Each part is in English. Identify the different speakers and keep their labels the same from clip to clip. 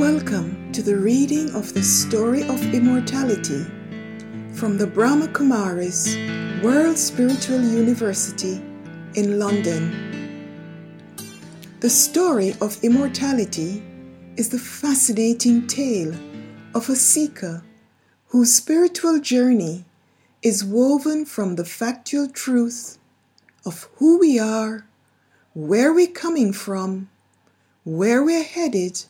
Speaker 1: Welcome to the reading of the story of immortality from the Brahma Kumaris World Spiritual University in London. The story of immortality is the fascinating tale of a seeker whose spiritual journey is woven from the factual truth of who we are, where we're coming from, where we're headed,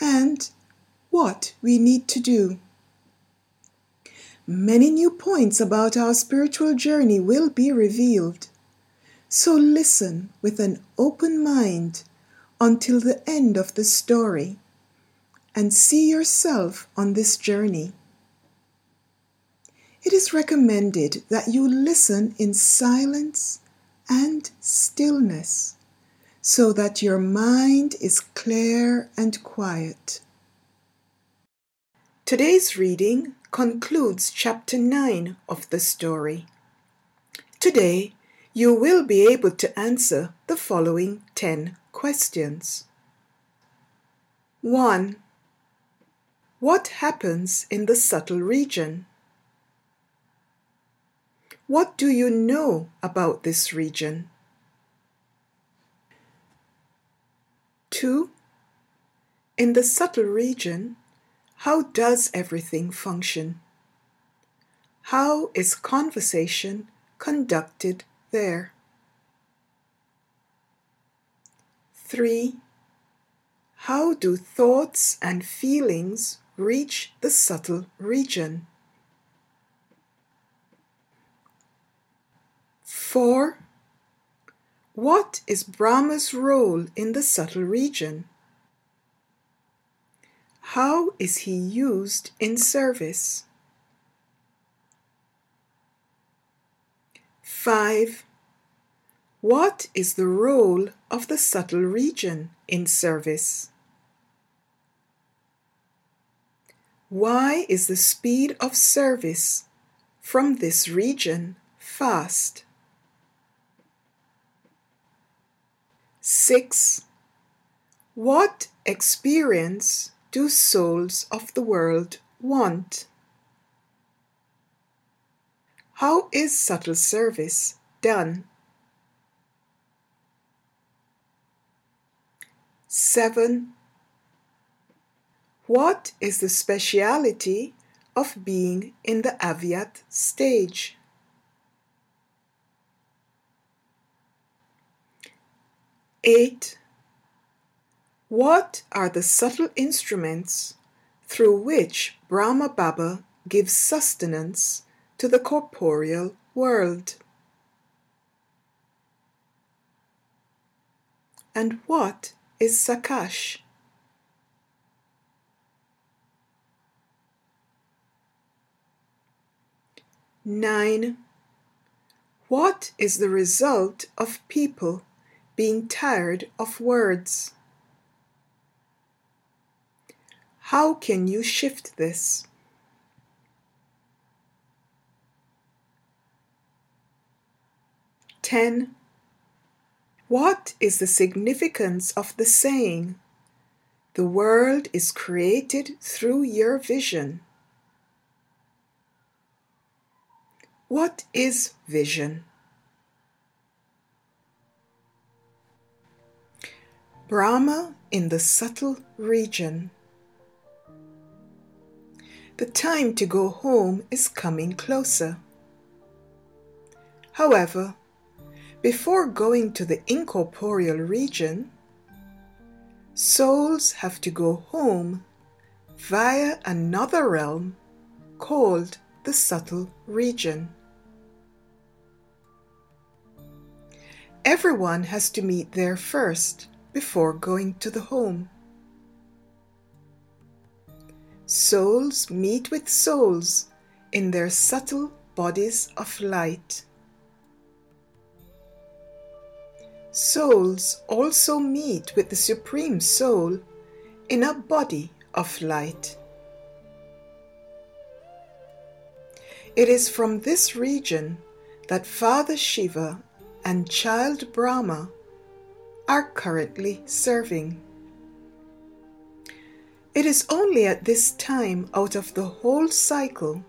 Speaker 1: and what we need to do. Many new points about our spiritual journey will be revealed. So listen with an open mind until the end of the story and see yourself on this journey. It is recommended that you listen in silence and stillness so that your mind is clear and quiet. Today's reading concludes chapter 9 of the story. Today, you will be able to answer the following 10 questions. 1. What happens in the subtle region? What do you know about this region? 2. In the subtle region, how does everything function? How is conversation conducted there? 3. How do thoughts and feelings reach the subtle region? 4. What is Brahma's role in the subtle region? How is he used in service? 5. What is the role of the subtle region in service? Why is the speed of service from this region fast? 6. What experience do souls of the world want? How is subtle service done? 7. What is the speciality of being in the Avyakt stage? 8. What are the subtle instruments through which Brahma Baba gives sustenance to the corporeal world? And what is Sakash? Nine. What is the result of people being tired of words. How can you shift this? Ten. What is the significance of the saying, the world is created through your vision? What is vision? Brahma in the subtle region. The time to go home is coming closer. However, before going to the incorporeal region, souls have to go home via another realm called the subtle region. Everyone has to meet there first before going to the home. Souls meet with souls in their subtle bodies of light. Souls also meet with the Supreme Soul in a body of light. It is from this region that Father Shiva and Child Brahma are currently serving. It is only at this time out of the whole cycle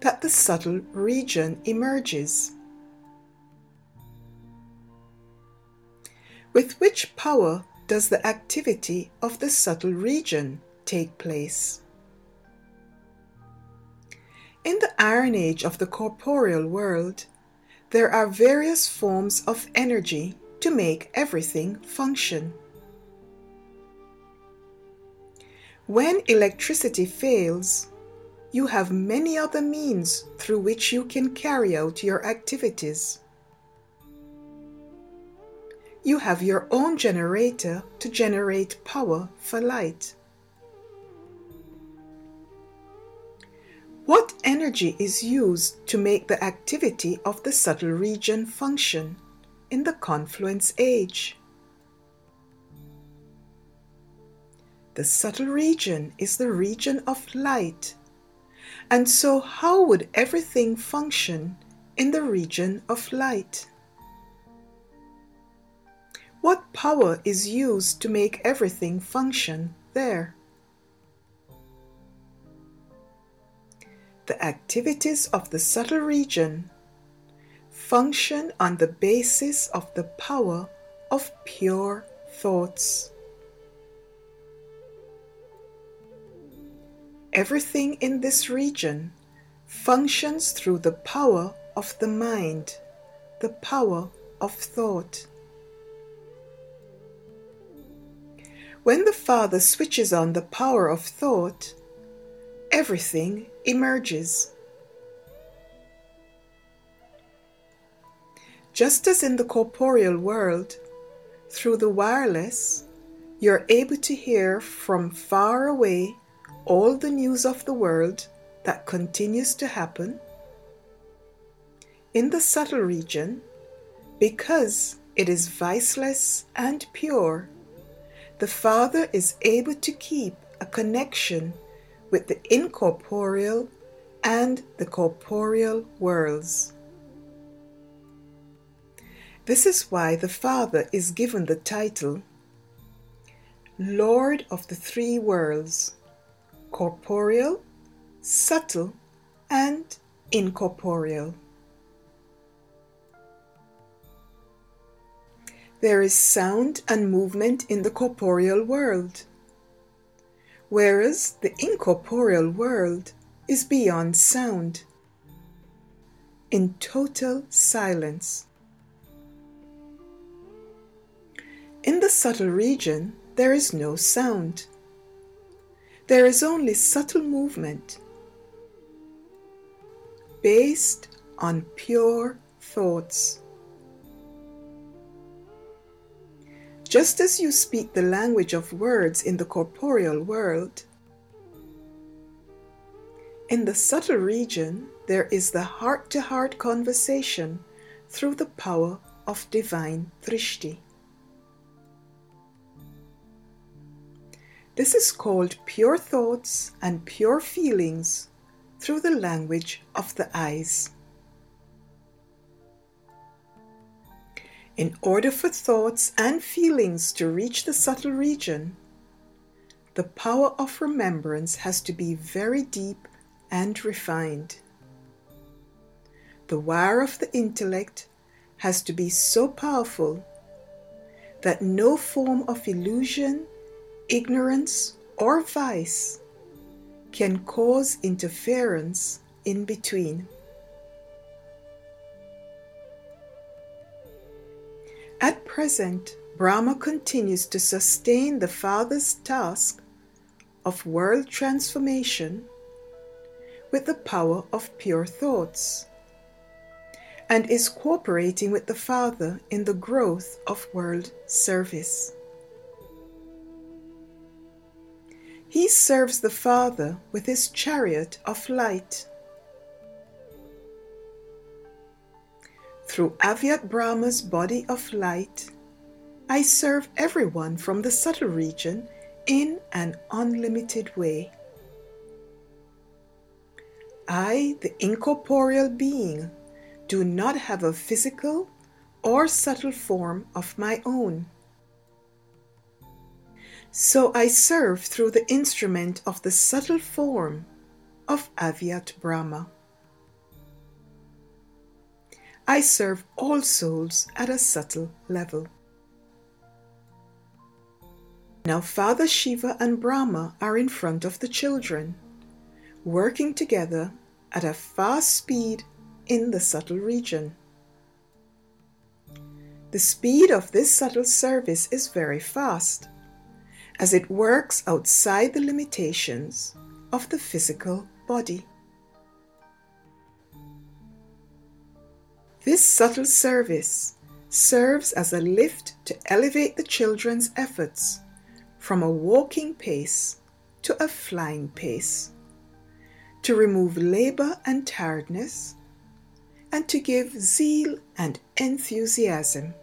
Speaker 1: that the subtle region emerges. With which power does the activity of the subtle region take place? In the Iron Age of the corporeal world, there are various forms of energy to make everything function. When electricity fails, you have many other means through which you can carry out your activities. You have your own generator to generate power for light. What energy is used to make the activity of the subtle region function in the confluence age? The subtle region is the region of light. And so, how would everything function in the region of light? What power is used to make everything function there? The activities of the subtle region function on the basis of the power of pure thoughts. Everything in this region functions through the power of the mind, the power of thought. When the Father switches on the power of thought, everything emerges. Just as in the corporeal world, through the wireless, you're able to hear from far away all the news of the world that continues to happen in the subtle region, because it is viceless and pure, the Father is able to keep a connection with the incorporeal and the corporeal worlds. This is why the Father is given the title Lord of the Three Worlds corporeal, subtle, and incorporeal. There is sound and movement in the corporeal world, whereas the incorporeal world is beyond sound, in total silence. Subtle region, there is no sound there is only subtle movement based on pure thoughts. Just as you speak the language of words in the corporeal world, in the subtle region, there is the heart to heart conversation through the power of divine Drishti. This is called pure thoughts and pure feelings through the language of the eyes. In order for thoughts and feelings to reach the subtle region, the power of remembrance has to be very deep and refined. The wire of the intellect has to be so powerful that no form of illusion ignorance, or vice can cause interference in between. At present, Brahma continues to sustain the Father's task of world transformation with the power of pure thoughts and is cooperating with the Father in the growth of world service. He serves the Father with his chariot of light. Through Avyakt Brahma's body of light, I serve everyone from the subtle region in an unlimited way. I, the incorporeal being, do not have a physical or subtle form of my own. So I serve through the instrument of the subtle form of Avyakt Brahma. I serve all souls at a subtle level. Now, Father Shiva and Brahma are in front of the children, working together at a fast speed in the subtle region. The speed of this subtle service is very fast, as it works outside the limitations of the physical body. This subtle service serves as a lift to elevate the children's efforts from a walking pace to a flying pace, to remove labor and tiredness, and to give zeal and enthusiasm.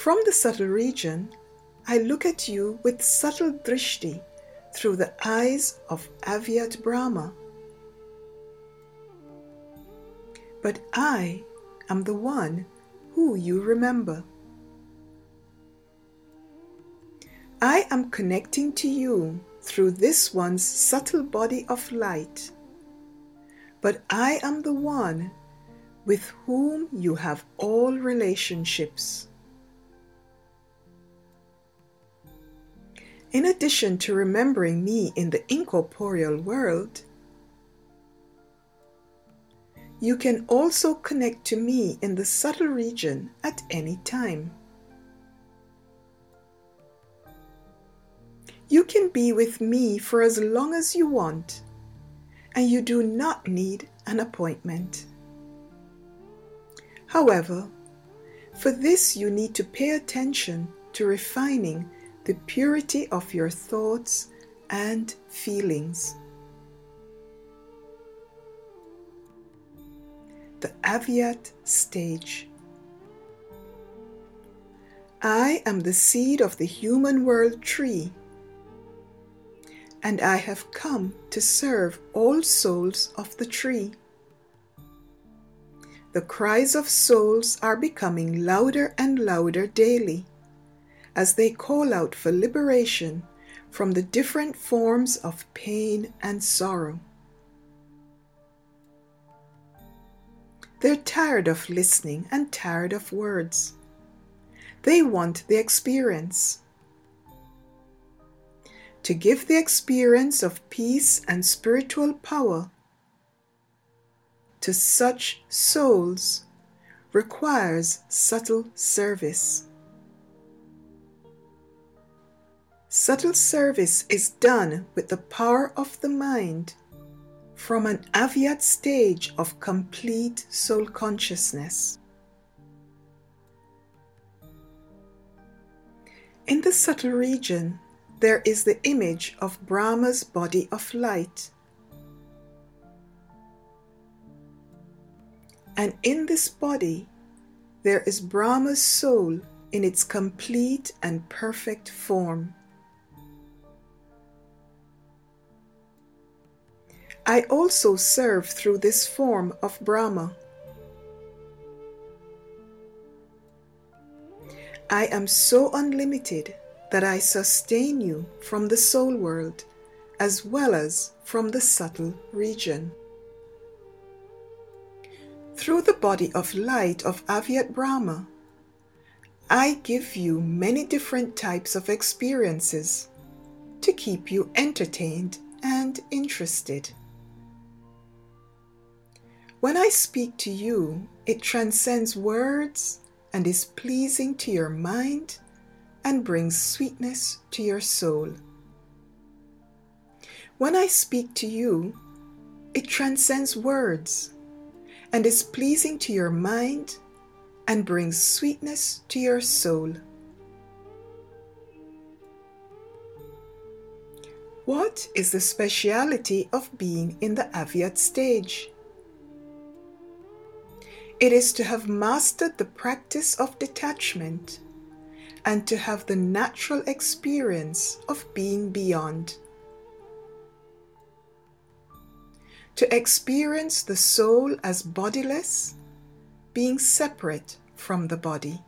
Speaker 1: From the subtle region, I look at you with subtle drishti through the eyes of Avyakt Brahma. But I am the one who you remember. I am connecting to you through this one's subtle body of light, but I am the one with whom you have all relationships. In addition to remembering me in the incorporeal world, you can also connect to me in the subtle region at any time. You can be with me for as long as you want, and you do not need an appointment. However, for this you need to pay attention to refining the purity of your thoughts and feelings. The Avyakt stage. I am the seed of the human world tree, and I have come to serve all souls of the tree. The cries of souls are becoming louder and louder daily as they call out for liberation from the different forms of pain and sorrow. They're tired of listening and tired of words. They want the experience. To give the experience of peace and spiritual power to such souls requires subtle service. Subtle service is done with the power of the mind from an avyakt stage of complete soul consciousness. In the subtle region, there is the image of Brahma's body of light. And in this body, there is Brahma's soul in its complete and perfect form. I also serve through this form of Brahma. I am so unlimited that I sustain you from the soul world as well as from the subtle region. Through the body of light of Avyakt Brahma, I give you many different types of experiences to keep you entertained and interested. When I speak to you, it transcends words and is pleasing to your mind and brings sweetness to your soul. When I speak to you, it transcends words and is pleasing to your mind and brings sweetness to your soul. What is the speciality of being in the Avyakt stage? It is to have mastered the practice of detachment and to have the natural experience of being beyond. To experience the soul as bodiless, being separate from the body.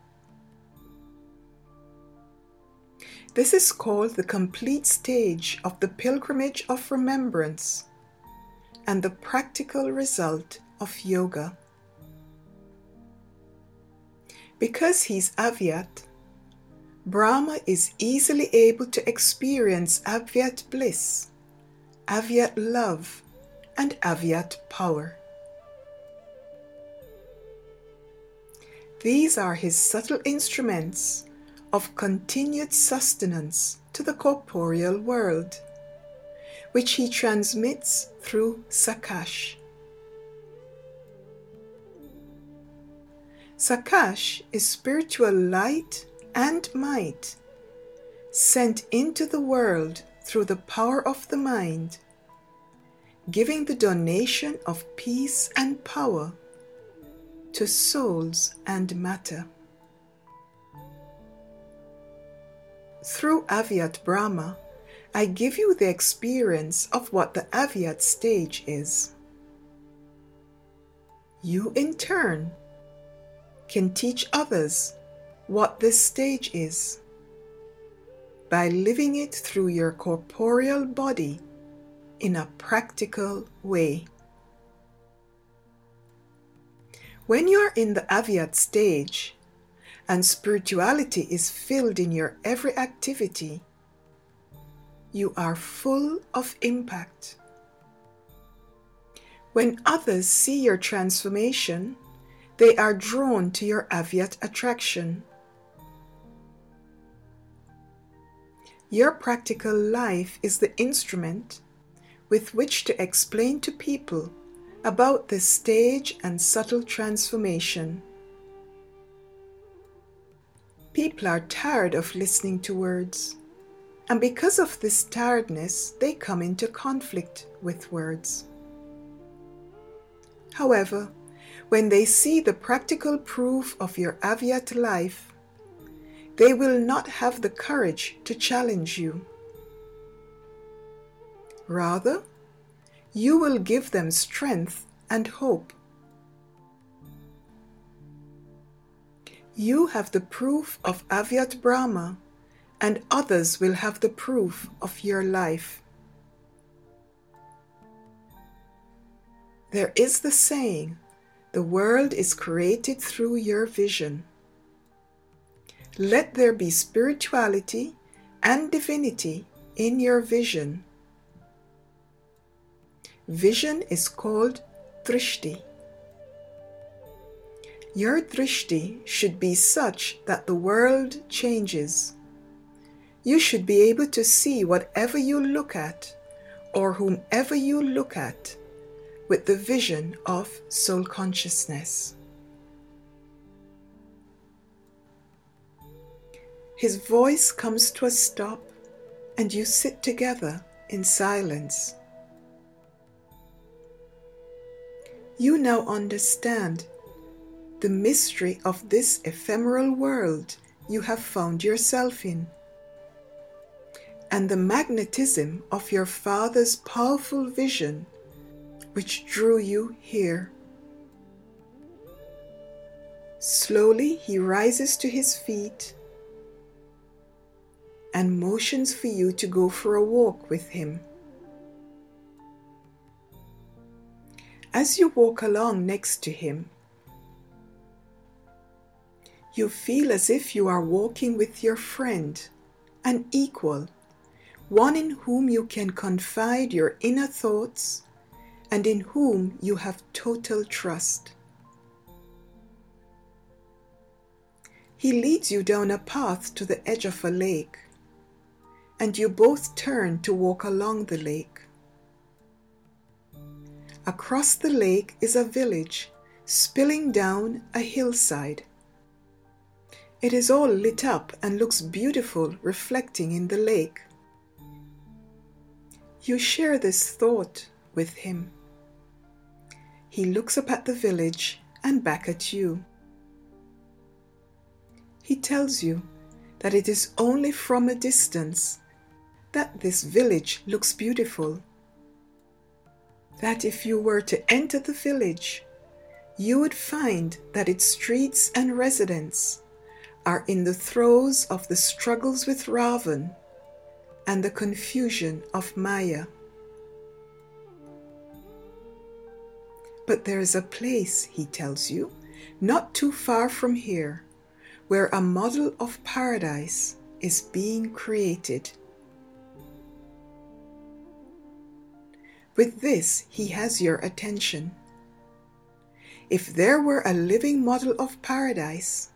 Speaker 1: This is called the complete stage of the pilgrimage of remembrance and the practical result of yoga. Because he's Avyakt, Brahma is easily able to experience Avyakt bliss, Avyakt love, and Avyakt power. These are his subtle instruments of continued sustenance to the corporeal world, which he transmits through Sakash. Sakash is spiritual light and might sent into the world through the power of the mind, giving the donation of peace and power to souls and matter. Through Avyakt Brahma, I give you the experience of what the Avyakt stage is. You, in turn, can teach others what this stage is by living it through your corporeal body in a practical way. When you are in the Avyakt stage and spirituality is filled in your every activity, you are full of impact. When others see your transformation, they are drawn to your Avyakt attraction. Your practical life is the instrument with which to explain to people about this stage and subtle transformation. People are tired of listening to words, and because of this tiredness, they come into conflict with words. However, when they see the practical proof of your Avyakt life, they will not have the courage to challenge you. Rather, you will give them strength and hope. You have the proof of Avyakt Brahma, and others will have the proof of your life. There is the saying, the world is created through your vision. Let there be spirituality and divinity in your vision Vision is called drishti. Your drishti should be such that the world changes. You should be able to see whatever you look at or whomever you look at with the vision of soul consciousness. His voice comes to a stop, and you sit together in silence. you now understand the mystery of this ephemeral world you have found yourself in, and the magnetism of your Father's powerful vision which drew you here. Slowly he rises to his feet and motions for you to go for a walk with him. As you walk along next to him, you feel as if you are walking with your friend, an equal, one in whom you can confide your inner thoughts and in whom you have total trust. He leads you down a path to the edge of a lake, and you both turn to walk along the lake. Across the lake is a village spilling down a hillside. It is all lit up and looks beautiful reflecting in the lake. You share this thought with him. He looks up at the village and back at you. He tells you that it is only from a distance that this village looks beautiful that if you were to enter the village, you would find that its streets and residents are in the throes of the struggles with Ravan and the confusion of Maya. But there is a place, he tells you, not too far from here, where a model of paradise is being created. With this, he has your attention. If there were a living model of paradise,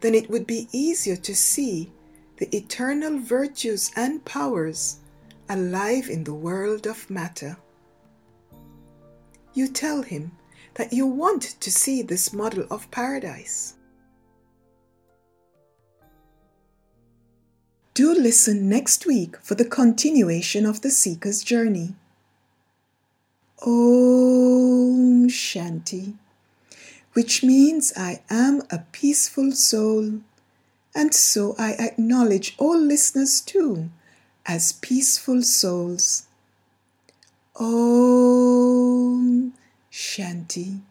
Speaker 1: then it would be easier to see the eternal virtues and powers alive in the world of matter. You tell him that you want to see this model of paradise. Do listen next week for the continuation of the Seeker's journey. Om Shanti, which means I am a peaceful soul, and so I acknowledge all listeners too as peaceful souls. Om Shanti.